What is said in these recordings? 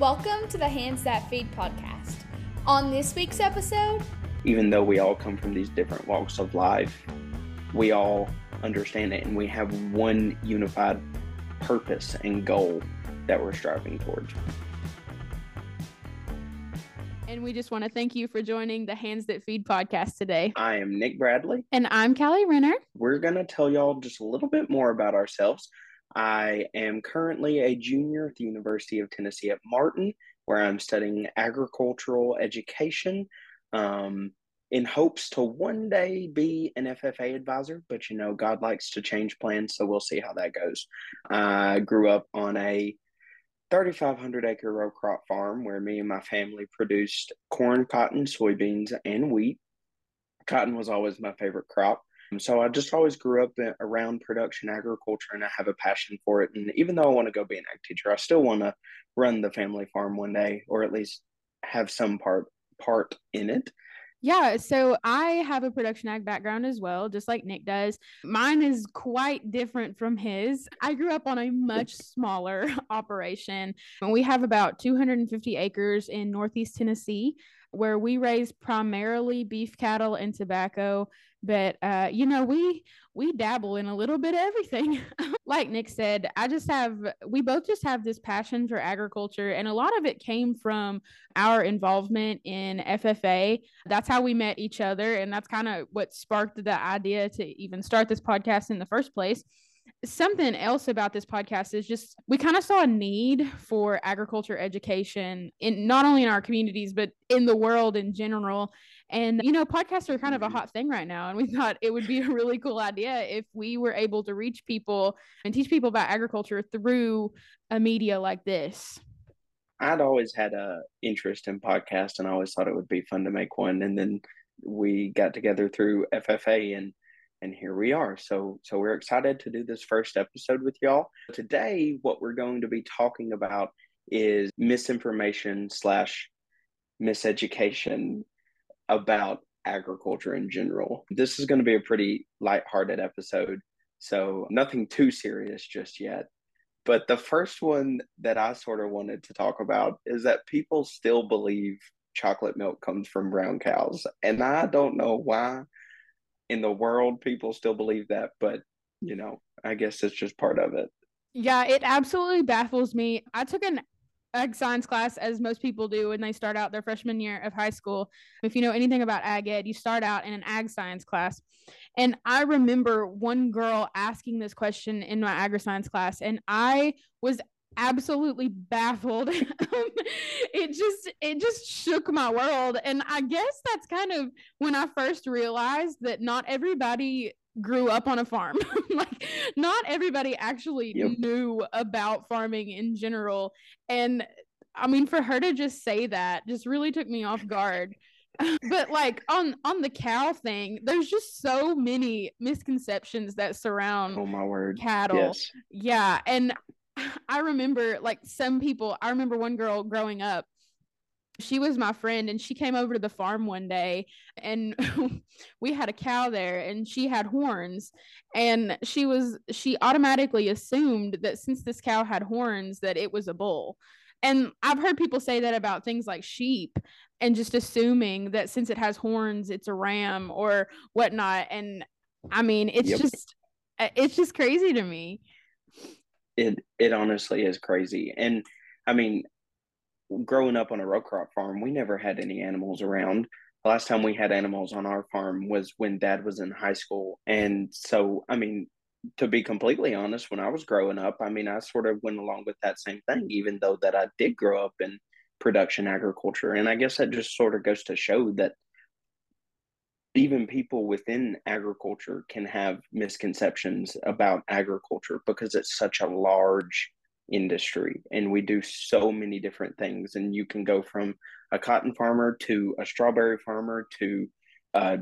Welcome to the Hands That Feed podcast. On this week's episode, even though we all come from these different walks of life, we all understand it and we have one unified purpose and goal that we're striving towards. And we just want to thank you for joining the Hands That Feed podcast today. I am Nic Bradley. And I'm Kallie Renner. We're going to tell y'all just a little bit more about ourselves. I am currently a junior at the University of Tennessee at Martin, where I'm studying agricultural education um, in hopes to one day be an FFA advisor. But you know, God likes to change plans, so we'll see how that goes. I grew up on a 3,500 acre row crop farm where me and my family produced corn, cotton, soybeans, and wheat. Cotton was always my favorite crop. Um, so I just always grew up in, around production agriculture and I have a passion for it. And even though I want to go be an ag teacher, I still want to run the family farm one day or at least have some part part in it. Yeah, so I have a production ag background as well, just like Nic does. Mine is quite different from his. I grew up on a much smaller operation. And we have about 250 acres in Northeast Tennessee where we raise primarily beef cattle and tobacco but uh, you know we we dabble in a little bit of everything. Like nic said i just have we both just have this passion for agriculture and a lot of it came from our involvement in ffa that's how we met each other and that's kind of what sparked the idea to even start this podcast in the first place something else about this podcast is just we kind of saw a need for agriculture education in not only in our communities but in the world in general and you know podcasts are kind of a mm-hmm. hot thing right now and we thought it would be a really cool idea if we were able to reach people and teach people about agriculture through a media like this i'd always had a interest in podcasts and i always thought it would be fun to make one and then we got together through ffa and and here we are. So so we're excited to do this first episode with y'all. Today, what we're going to be talking about is misinformation slash miseducation about agriculture in general. This is going to be a pretty light-hearted episode, so nothing too serious just yet. But the first one that I sort of wanted to talk about is that people still believe chocolate milk comes from brown cows. And I don't know why in the world people still believe that, but you know, I guess it's just part of it. Yeah, it absolutely baffles me. I took an ag science class as most people do when they start out their freshman year of high school. If you know anything about ag ed, you start out in an ag science class. And I remember one girl asking this question in my agri science class, and I was absolutely baffled. It just it just shook my world. And i guess that's kind of when i first realized that not everybody grew up on a farm. Like not everybody actually yep. knew about farming in general. And i mean for her to just say that just really took me off guard. But like on on the cow thing there's just so many misconceptions that surround oh my word. cattle. Yes. yeah. And I remember like some people, I remember one girl growing up. She was my friend and she came over to the farm one day and we had a cow there and she had horns and she was she automatically assumed that since this cow had horns that it was a bull. And I've heard people say that about things like sheep and just assuming that since it has horns, it's a ram or whatnot. And I mean, it's yep. just, it's just crazy to me it it honestly is crazy. And I mean, growing up on a row crop farm, we never had any animals around. The last time we had animals on our farm was when dad was in high school. And so, I mean, to be completely honest, when I was growing up, I mean, I sort of went along with that same thing, even though that I did grow up in production agriculture. And I guess that just sort of goes to show that even people within agriculture can have misconceptions about agriculture because it's such a large industry and we do so many different things. And you can go from a cotton farmer to a strawberry farmer to a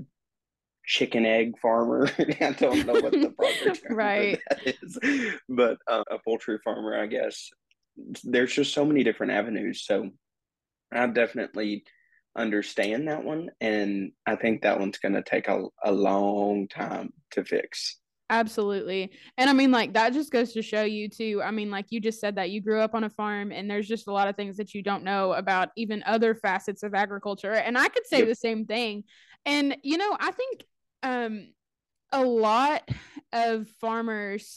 chicken egg farmer. I don't know what the proper term right. that is but uh, a poultry farmer i guess. There's just so many different avenues. So i definitely understand that one. And I think that one's going to take a, a long time to fix. Absolutely. And I mean, like, that just goes to show you, too. I mean, like, you just said that you grew up on a farm, and there's just a lot of things that you don't know about even other facets of agriculture. And I could say yep. the same thing. And, you know, I think um, a lot of farmers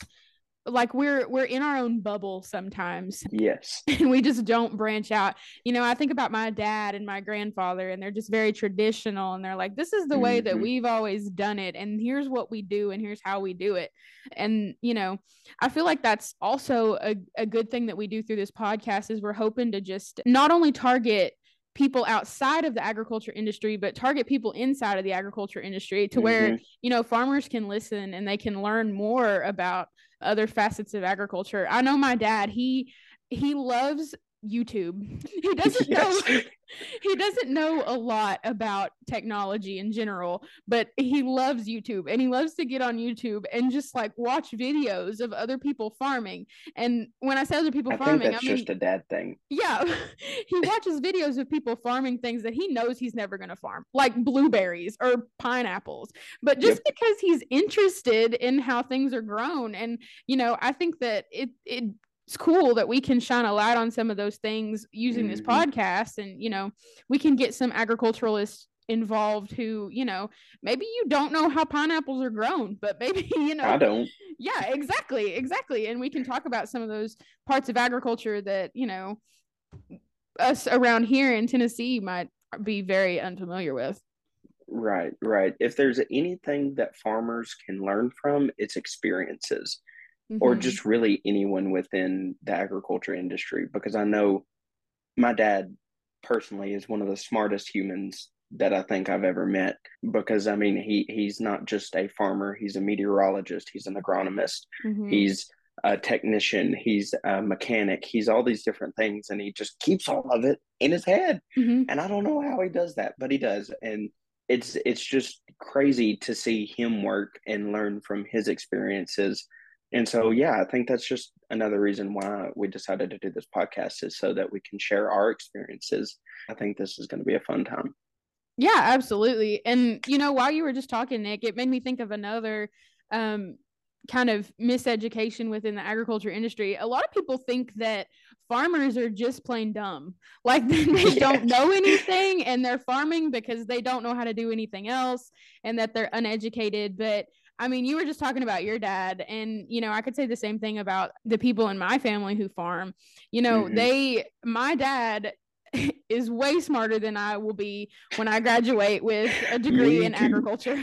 like we're we're in our own bubble sometimes yes and we just don't branch out you know i think about my dad and my grandfather and they're just very traditional and they're like this is the mm-hmm. way that mm-hmm. we've always done it and here's what we do and here's how we do it and you know i feel like that's also a, a good thing that we do through this podcast is we're hoping to just not only target people outside of the agriculture industry but target people inside of the agriculture industry to mm-hmm. where you know farmers can listen and they can learn more about other facets of agriculture. I know my dad, he he loves YouTube. He doesn't yes. know he doesn't know a lot about technology in general, but he loves YouTube and he loves to get on YouTube and just like watch videos of other people farming. And when I say other people I farming, think that's I mean, just a dad thing. Yeah, he watches videos of people farming things that he knows he's never going to farm, like blueberries or pineapples. But just yep. because he's interested in how things are grown, and you know, I think that it it it's cool that we can shine a light on some of those things using mm-hmm. this podcast and you know we can get some agriculturalists involved who you know maybe you don't know how pineapples are grown but maybe you know i don't. Yeah exactly exactly. And we can talk about some of those parts of agriculture that you know us around here in tennessee might be very unfamiliar with. Right right. If there's anything that farmers can learn from it's experiences mm-hmm. or just really anyone within the agriculture industry because I know my dad personally is one of the smartest humans that I think I've ever met because I mean he he's not just a farmer, he's a meteorologist, he's an agronomist, mm-hmm. he's a technician, he's a mechanic, he's all these different things and he just keeps all of it in his head. Mm-hmm. And I don't know how he does that, but he does and it's it's just crazy to see him work and learn from his experiences and so yeah i think that's just another reason why we decided to do this podcast is so that we can share our experiences. I think this is going to be a fun time. Yeah absolutely. And you know while you were just talking nic it made me think of another um, kind of miseducation within the agriculture industry. A lot of people think that farmers are just plain dumb. Like they yes. don't know anything and they're farming because they don't know how to do anything else and that they're uneducated. But I mean, you were just talking about your dad, and you know, I could say the same thing about the people in my family who farm. You know, mm-hmm. they, my dad is way smarter than I will be when I graduate with a degree in agriculture.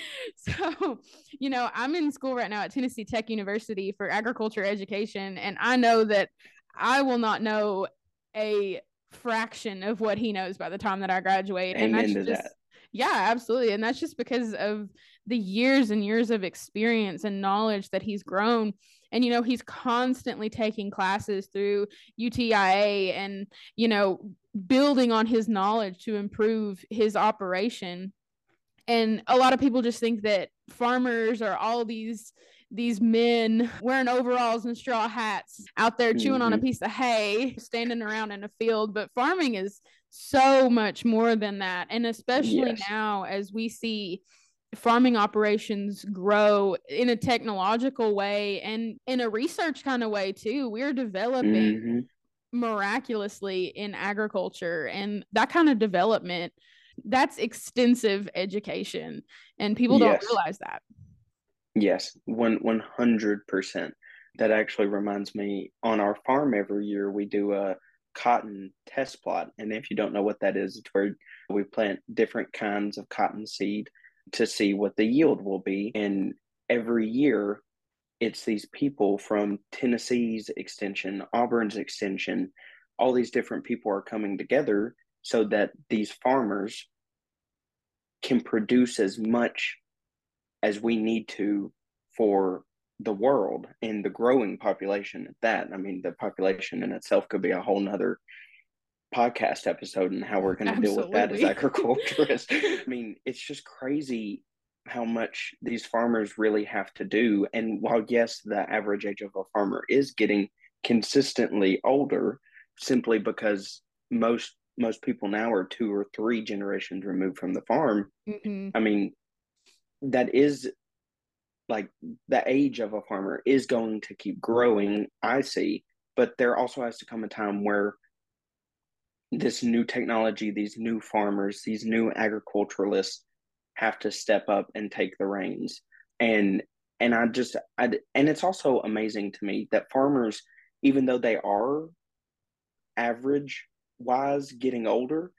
so, you know, I'm in school right now at Tennessee Tech University for agriculture education, and I know that I will not know a fraction of what he knows by the time that I graduate. Amen and that's just, that. yeah, absolutely. And that's just because of the years and years of experience and knowledge that he's grown and you know he's constantly taking classes through UTIA and you know building on his knowledge to improve his operation and a lot of people just think that farmers are all these these men wearing overalls and straw hats out there chewing mm-hmm. on a mm-hmm. piece of hay standing around in a field but farming is so much more than that and especially yes. now as we see farming operations grow in a technological way and in a research kind of way too. We're developing mm-hmm. miraculously in agriculture and that kind of development that's extensive education and people yes. don't realize that. Yes, one one hundred percent. That actually reminds me on our farm every year we do a cotton test plot. And if you don't know what that is, it's where we plant different kinds of cotton seed to see what the yield will be. And every year, it's these people from Tennessee's extension, Auburn's extension, all these different people are coming together so that these farmers can produce as much as we need to for the world and the growing population at that. I mean, the population in itself could be a whole nother podcast episode and how we're going to deal with that as agriculturists. I mean, it's just crazy how much these farmers really have to do. And while, yes, the average age of a farmer is getting consistently older, simply because most most people now are two or three generations removed from the farm. Mm-hmm. I mean, that is like the age of a farmer is going to keep growing, I see, but there also has to come a time where this new technology, these new farmers, these new agriculturalists have to step up and take the reins. And and I just I and it's also amazing to me that farmers, even though they are average wise getting older,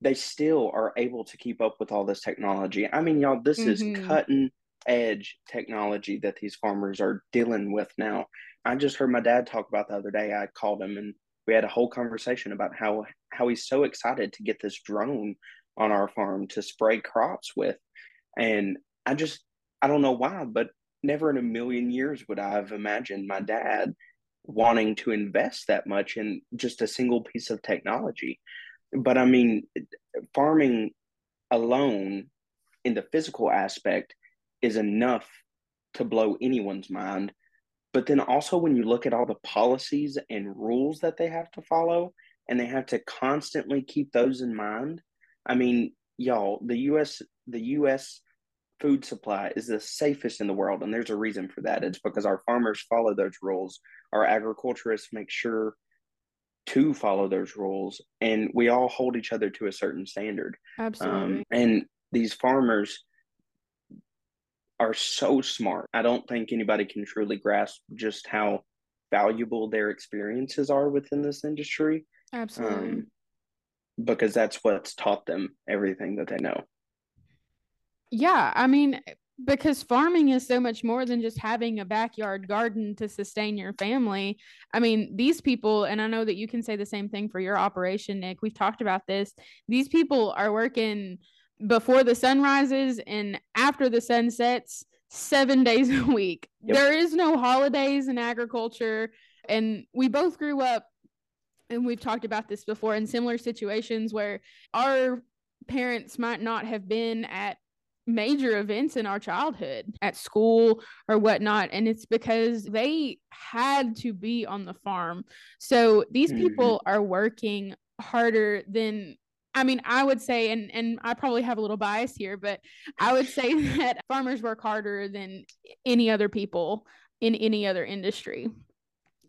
they still are able to keep up with all this technology. I mean, y'all, this mm-hmm. is cutting edge technology that these farmers are dealing with now. I just heard my dad talk about the other day. I called him and we had a whole conversation about how how he's so excited to get this drone on our farm to spray crops with. And I just I don't know why, but never in a million years would I have imagined my dad wanting to invest that much in just a single piece of technology. But I mean, farming alone in the physical aspect is enough to blow anyone's mind. But then also, when you look at all the policies and rules that they have to follow, and they have to constantly keep those in mind. I mean, y'all, the U.S. the U.S. food supply is the safest in the world, and there's a reason for that. It's because our farmers follow those rules. Our agriculturists make sure to follow those rules, and we all hold each other to a certain standard. Absolutely. Um, and these farmers are so smart. I don't think anybody can truly grasp just how valuable their experiences are within this industry. Absolutely. Um, because that's what's taught them everything that they know. Yeah, I mean, because farming is so much more than just having a backyard garden to sustain your family. I mean, these people, and I know that you can say the same thing for your operation, Nic. We've talked about this. These people are working before the sun rises and after the sun sets seven days a week. Yep. There is no holidays in agriculture. And we both grew up, and we've talked about this before in similar situations where our parents might not have been at major events in our childhood at school or whatnot. And it's because they had to be on the farm. So these mm-hmm. people are working harder than I mean, I would say, and and I probably have a little bias here, but I would say that farmers work harder than any other people in any other industry.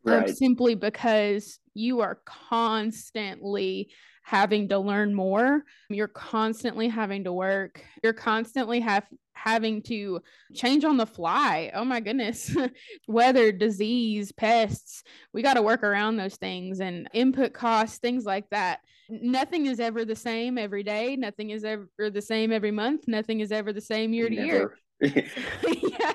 Right. Um, simply because you are constantly having to learn more. You're constantly having to work. You're constantly have having to change on the fly. Oh my goodness. Weather, disease, pests. We got to work around those things and input costs, things like that. Nothing is ever the same every day. Nothing is ever the same every month. Nothing is ever the same year to year. yeah.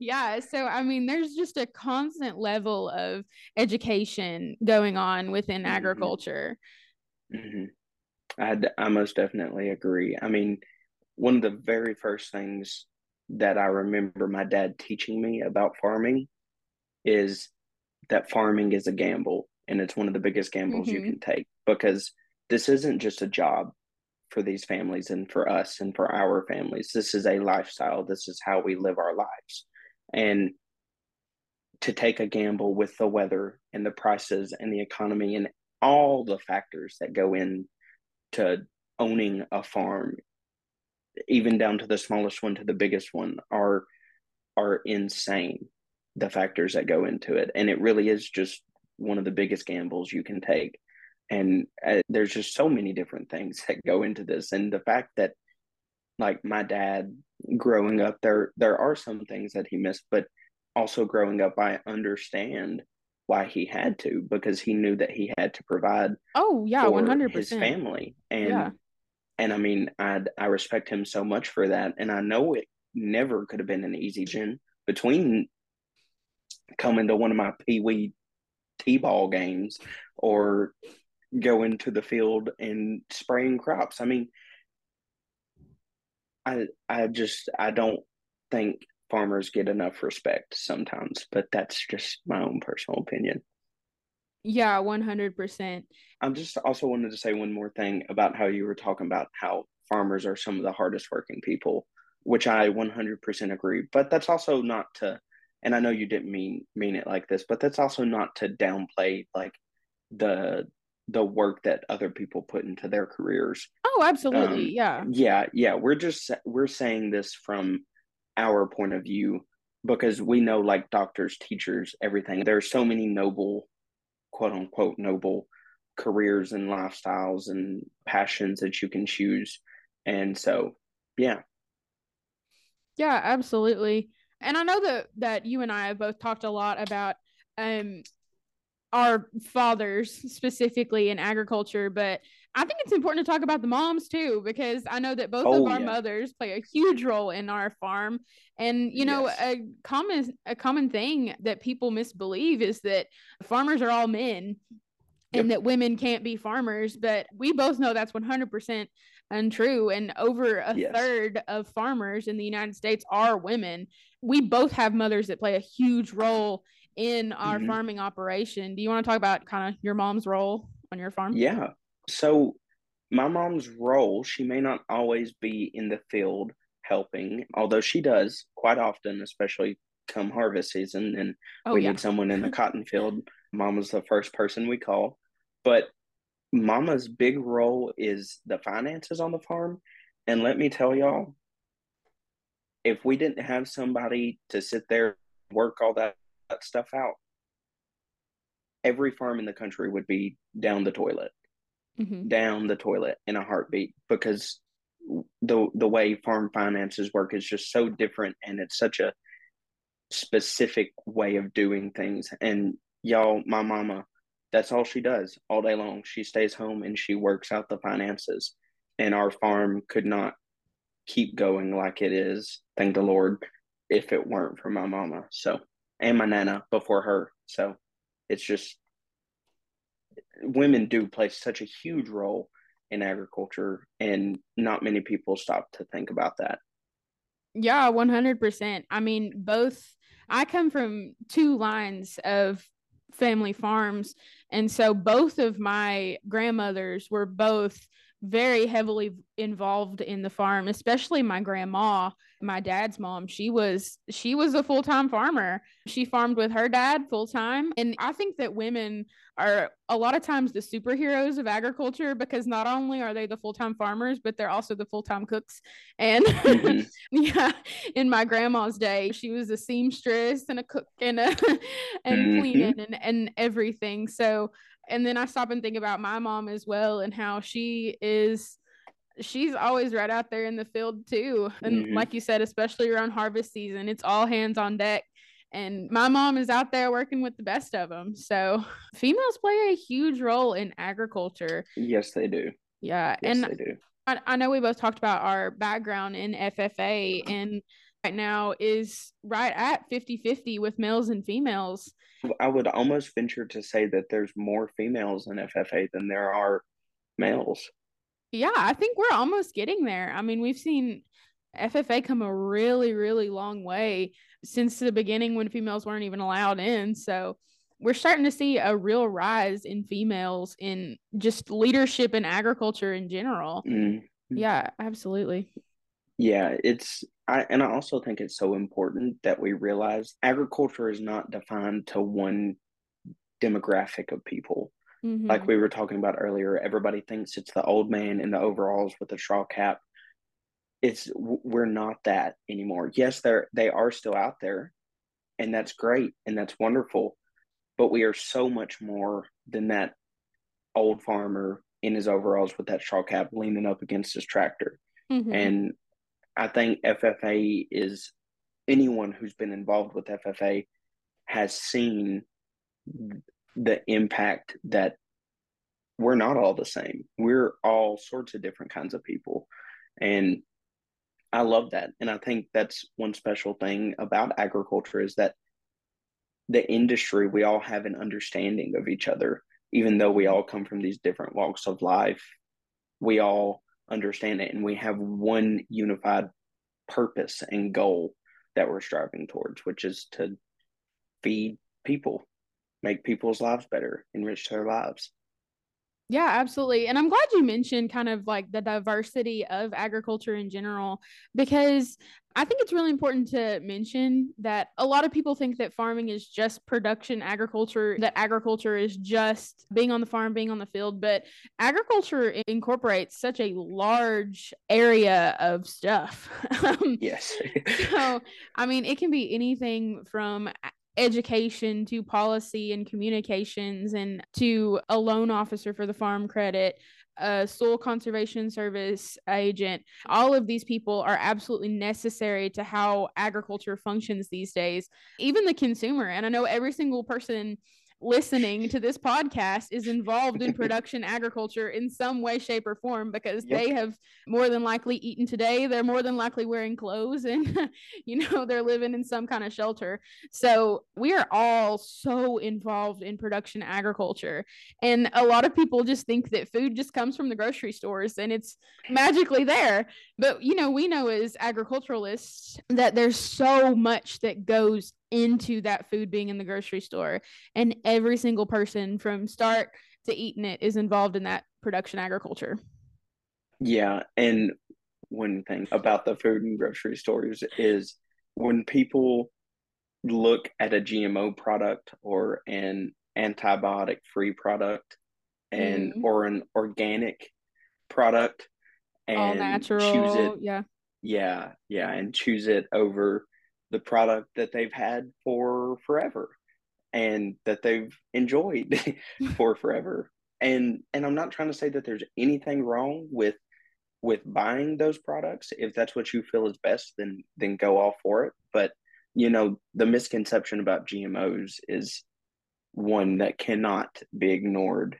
yeah. So, I mean, there's just a constant level of education going on within mm-hmm. agriculture. Mm-hmm. I, I most definitely agree. I mean, one of the very first things that I remember my dad teaching me about farming is that farming is a gamble and it's one of the biggest gambles mm-hmm. you can take because this isn't just a job for these families and for us and for our families. This is a lifestyle. This is how we live our lives. And to take a gamble with the weather and the prices and the economy and all the factors that go in to owning a farm even down to the smallest one to the biggest one are are insane the factors that go into it. And it really is just one of the biggest gambles you can take. And uh, there's just so many different things that go into this. And the fact that like my dad growing up there there are some things that he missed but also growing up i understand why he had to because he knew that he had to provide oh yeah 100% his family and yeah. and i mean i i respect him so much for that and i know it never could have been an easy decision between coming to one of my pee-wee t-ball games or go into the field and spraying crops. I mean, I I just I don't think farmers get enough respect sometimes, but that's just my own personal opinion. Yeah, 100%. I'm just also wanted to say one more thing about how you were talking about how farmers are some of the hardest working people, which I 100% agree. But that's also not to and I know you didn't mean mean it like this, but that's also not to downplay like the the work that other people put into their careers. Oh, absolutely. Um, yeah. Yeah, yeah. We're just we're saying this from our point of view because we know like doctors teachers everything there are so many noble quote unquote noble careers and lifestyles and passions that you can choose. And so yeah. Yeah absolutely. And i know that that you and i have both talked a lot about um our fathers specifically in agriculture but I think it's important to talk about the moms too, because I know that both oh, of our yeah. mothers play a huge role in our farm. And you know, yes. a common a common thing that people misbelieve is that farmers are all men and that women can't be farmers, but we both know that's 100% untrue. And over a yes. third of farmers in the United States are women. We both have mothers that play a huge role in our mm-hmm. farming operation. Do you want to talk about kind of your mom's role on your farm? Yeah. So, my mom's role, she may not always be in the field helping, although she does quite often, especially come harvest season and oh, we yeah. need someone in the cotton field. Mama's the first person we call. But Mama's big role is the finances on the farm. And let me tell y'all, if we didn't have somebody to sit there work all that, that stuff out, every farm in the country would be down the toilet. Mm-hmm. down the toilet in a heartbeat because the the way farm finances work is just so different and it's such a specific way of doing things. And y'all my mama that's all she does all day long. She stays home and she works out the finances. And our farm could not keep going like it is thank the lord if it weren't for my mama. So and my nana before her. So it's just women do play such a huge role in agriculture and not many people stop to think about that. Yeah 100% i mean both i come from two lines of family farms and so both of my grandmothers were both very heavily involved in the farm especially my grandma my dad's mom. She was she was a full-time farmer. She farmed with her dad full-time. And i think that women are a lot of times the superheroes of agriculture because not only are they the full-time farmers but they're also the full-time cooks. And mm-hmm. yeah in my grandma's day she was a seamstress and a cook and a and mm-hmm. cleaning and, and everything. So and then I stop and think about my mom as well and how she is she's always right out there in the field too. And mm-hmm. like you said, especially around harvest season, it's all hands on deck. And my mom is out there working with the best of them. So females play a huge role in agriculture. Yes, they do. Yeah. Yes, and they do. I, I know we both talked about our background in FFA and right now is right at 50 50 with males and females. I would almost venture to say that there's more females in FFA than there are males. Yeah, I think we're almost getting there. I mean, we've seen FFA come a really, really long way since the beginning when females weren't even allowed in. So we're starting to see a real rise in females in just leadership in agriculture in general. Mm-hmm. Yeah, absolutely. Yeah, it's I and I also think it's so important that we realize agriculture is not defined to one demographic of people. Mm-hmm. Like we were talking about earlier, everybody thinks it's the old man in the overalls with the straw cap. It's we're not that anymore. Yes, they're they are still out there, and that's great and that's wonderful, but we are so much more than that old farmer in his overalls with that straw cap leaning up against his tractor. Mm-hmm. And I think FFA is anyone who's been involved with FFA has seen the impact that we're not all the same. We're all sorts of different kinds of people. And I love that. And I think that's one special thing about agriculture is that the industry, we all have an understanding of each other, even though we all come from these different walks of life. We all understand it and we have one unified purpose and goal that we're striving towards which is to feed people make people's lives better enrich their lives Yeah, absolutely. And I'm glad you mentioned kind of like the diversity of agriculture in general, because I think it's really important to mention that a lot of people think that farming is just production agriculture, that agriculture is just being on the farm, being on the field. But agriculture incorporates such a large area of stuff. Um, yes. so, I mean, it can be anything from education to policy and communications and to a loan officer for the farm credit a soil conservation service agent. All of these people are absolutely necessary to how agriculture functions these days even the consumer. And i know every single person listening to this podcast is involved in production agriculture in some way, shape, or form because yep. they have more than likely eaten today. They're more than likely wearing clothes and, you know, they're living in some kind of shelter. So we are all so involved in production agriculture. And a lot of people just think that food just comes from the grocery stores and it's magically there. But, you know, we know as agriculturalists that there's so much that goes into that food being in the grocery store. And every single person from start to eating it is involved in that production agriculture. Yeah. And one thing about the food and grocery stores is when people look at a GMO product or an antibiotic free product and mm. or an organic product and all natural choose it yeah yeah yeah and choose it over the product that they've had for forever and that they've enjoyed for forever. And and i'm not trying to say that there's anything wrong with with buying those products. If that's what you feel is best then then go all for it. But you know the misconception about gmos is one that cannot be ignored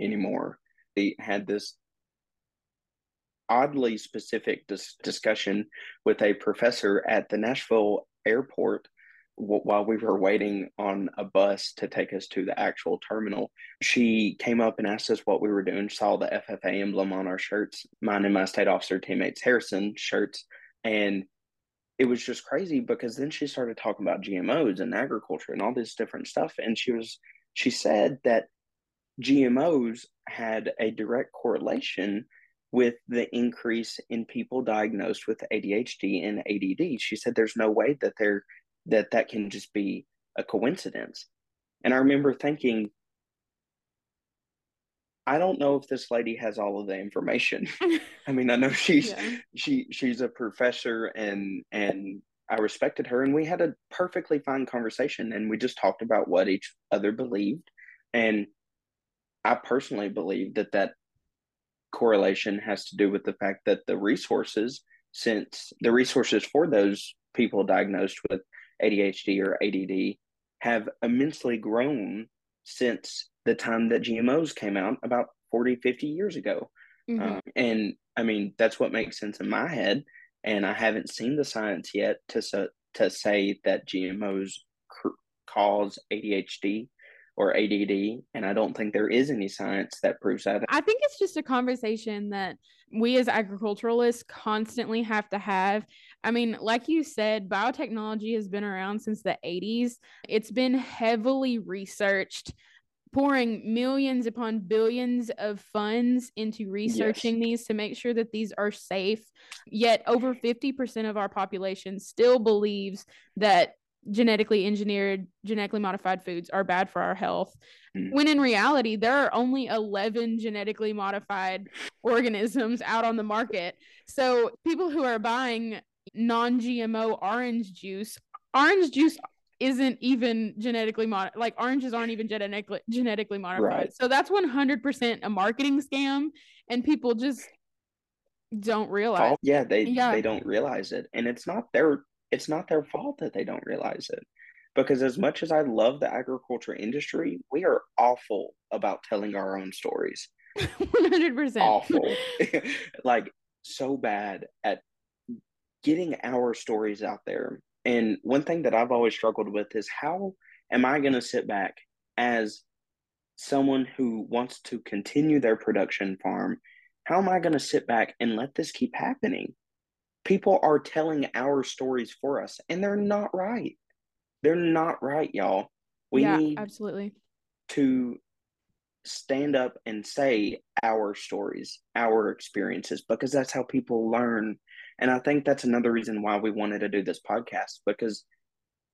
anymore. They had this oddly specific dis- discussion with a professor at the Nashville airport w- while we were waiting on a bus to take us to the actual terminal. She came up and asked us what we were doing, saw the FFA emblem on our shirts, mine and my state officer teammates Harrison shirts, and it was just crazy because then she started talking about GMOs and agriculture and all this different stuff. And she was, she said that GMOs had a direct correlation with the increase in people diagnosed with ADHD and ADD. She said there's no way that there that that can just be a coincidence. And I remember thinking I don't know if this lady has all of the information. I mean, I know she's yeah. she she's a professor and and I respected her and we had a perfectly fine conversation and we just talked about what each other believed and I personally believe that that correlation has to do with the fact that the resources, since the resources for those people diagnosed with ADHD or ADD have immensely grown since the time that GMOs came out about 40, 50 years ago. Mm-hmm. Um, and I mean, that's what makes sense in my head. And I haven't seen the science yet to, to say that GMOs cr- cause ADHD or ADD. And I don't think there is any science that proves that. I think it's just a conversation that we as agriculturalists constantly have to have. I mean, like you said, biotechnology has been around since the 80s, it's been heavily researched. Pouring millions upon billions of funds into researching yes. these to make sure that these are safe. Yet, over 50% of our population still believes that genetically engineered, genetically modified foods are bad for our health. Mm. When in reality, there are only 11 genetically modified organisms out on the market. So people who are buying non GMO orange juice, orange juice isn't even genetically mod like oranges aren't even genetically genetically modified. Right. So that's 100% a marketing scam and people just don't realize. Oh, yeah, they yeah. they don't realize it and it's not their it's not their fault that they don't realize it. Because as much as I love the agriculture industry, we are awful about telling our own stories. 100%. Awful. like, so bad at getting our stories out there. And one thing that I've always struggled with is how am I going to sit back as someone who wants to continue their production farm? How am I going to sit back and let this keep happening? People are telling our stories for us and they're not right they're not right y'all we yeah, need absolutely to stand up and say our stories, our experiences, because that's how people learn. And I think that's another reason why we wanted to do this podcast because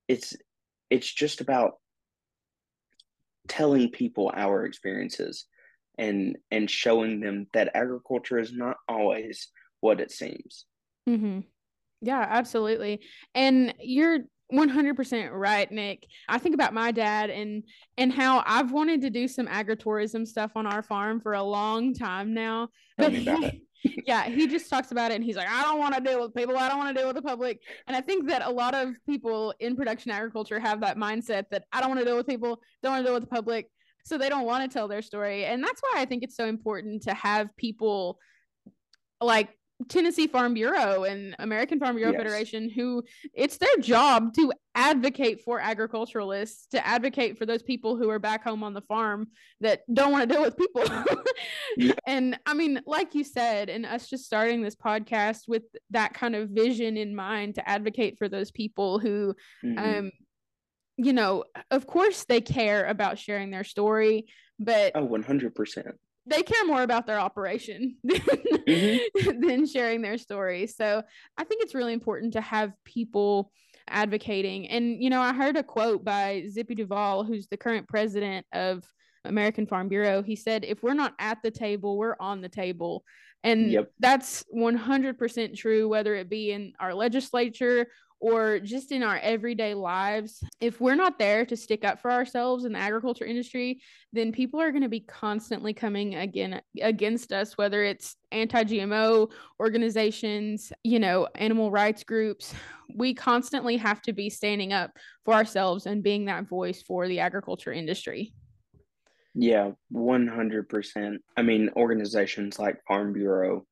it's it's just about telling people our experiences and and showing them that agriculture is not always what it seems. Mm-hmm. Yeah, absolutely. And you're 100% right nic. I think about my dad and and how i've wanted to do some agritourism stuff on our farm for a long time now but he, yeah he just talks about it and he's like i don't want to deal with people. I don't want to deal with the public. And i think that a lot of people in production agriculture have that mindset that i don't want to deal with people. Don't want to deal with the public. So they don't want to tell their story. And that's why i think it's so important to have people like Tennessee Farm Bureau and American Farm Bureau yes. Federation, who it's their job to advocate for agriculturalists, to advocate for those people who are back home on the farm that don't want to deal with people. yeah. And I mean, like you said, and us just starting this podcast with that kind of vision in mind to advocate for those people who, mm-hmm. um, you know, of course they care about sharing their story, but oh, 100% they care more about their operation than, mm-hmm. than sharing their story. So I think it's really important to have people advocating. And, you know, I heard a quote by Zippy Duvall, who's the current president of American Farm Bureau. He said, if we're not at the table, we're on the table. And yep. that's 100% true, whether it be in our legislature or just in our everyday lives, if we're not there to stick up for ourselves in the agriculture industry, then people are going to be constantly coming again against us, whether it's anti-GMO organizations, you know, animal rights groups. We constantly have to be standing up for ourselves and being that voice for the agriculture industry. Yeah, 100%. I mean, organizations like Farm Bureau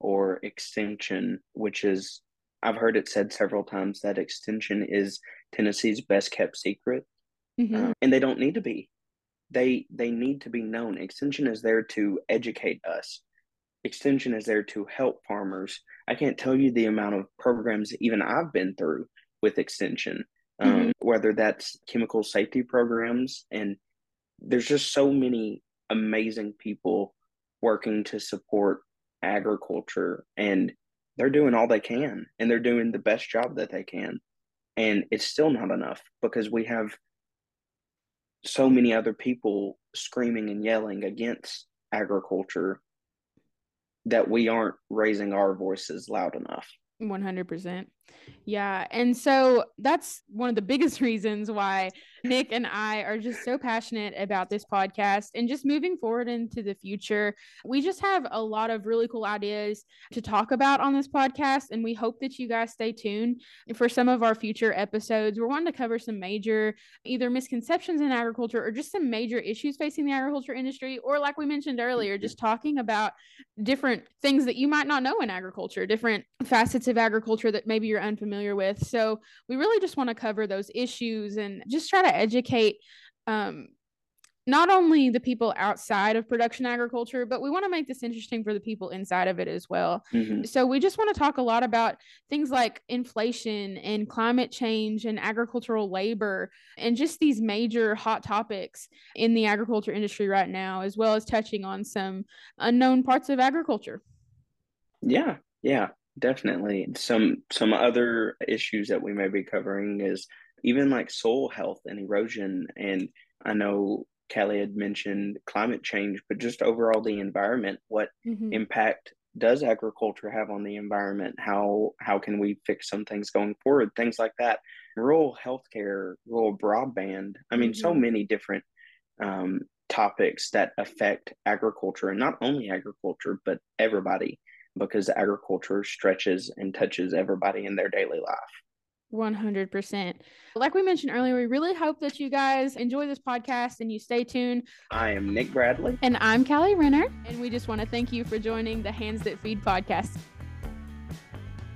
or Extension, which is I've heard it said several times that extension is Tennessee's best kept secret, mm-hmm. uh, and they don't need to be. They they need to be known. Extension is there to educate us. Extension is there to help farmers. I can't tell you the amount of programs even I've been through with Extension, um, mm-hmm. whether that's chemical safety programs, and there's just so many amazing people working to support agriculture and they're doing all they can and they're doing the best job that they can. And it's still not enough because we have so many other people screaming and yelling against agriculture that we aren't raising our voices loud enough. 100%. Yeah. And so that's one of the biggest reasons why Nic and I are just so passionate about this podcast and just moving forward into the future. We just have a lot of really cool ideas to talk about on this podcast. And we hope that you guys stay tuned for some of our future episodes. We're wanting to cover some major either misconceptions in agriculture or just some major issues facing the agriculture industry. Or, like we mentioned earlier, just talking about different things that you might not know in agriculture, different facets of agriculture that maybe you're unfamiliar with. So, we really just want to cover those issues and just try to educate um, not only the people outside of production agriculture, but we want to make this interesting for the people inside of it as well. Mm-hmm. So, we just want to talk a lot about things like inflation and climate change and agricultural labor and just these major hot topics in the agriculture industry right now, as well as touching on some unknown parts of agriculture. Yeah, yeah, definitely. Some some other issues that we may be covering is even like soil health and erosion. And I know Kallie had mentioned climate change, but just overall the environment. What mm-hmm. impact does agriculture have on the environment? How how can we fix some things going forward? Things like that. Rural healthcare, rural broadband. I mean, mm-hmm. so many different um, topics that affect agriculture, and not only agriculture, but everybody, because agriculture stretches and touches everybody in their daily life. 100%. Like we mentioned earlier, we really hope that you guys enjoy this podcast and you stay tuned. I am Nic Bradley. And I'm Kallie Renner. And we just want to thank you for joining the Hands That Feed podcast.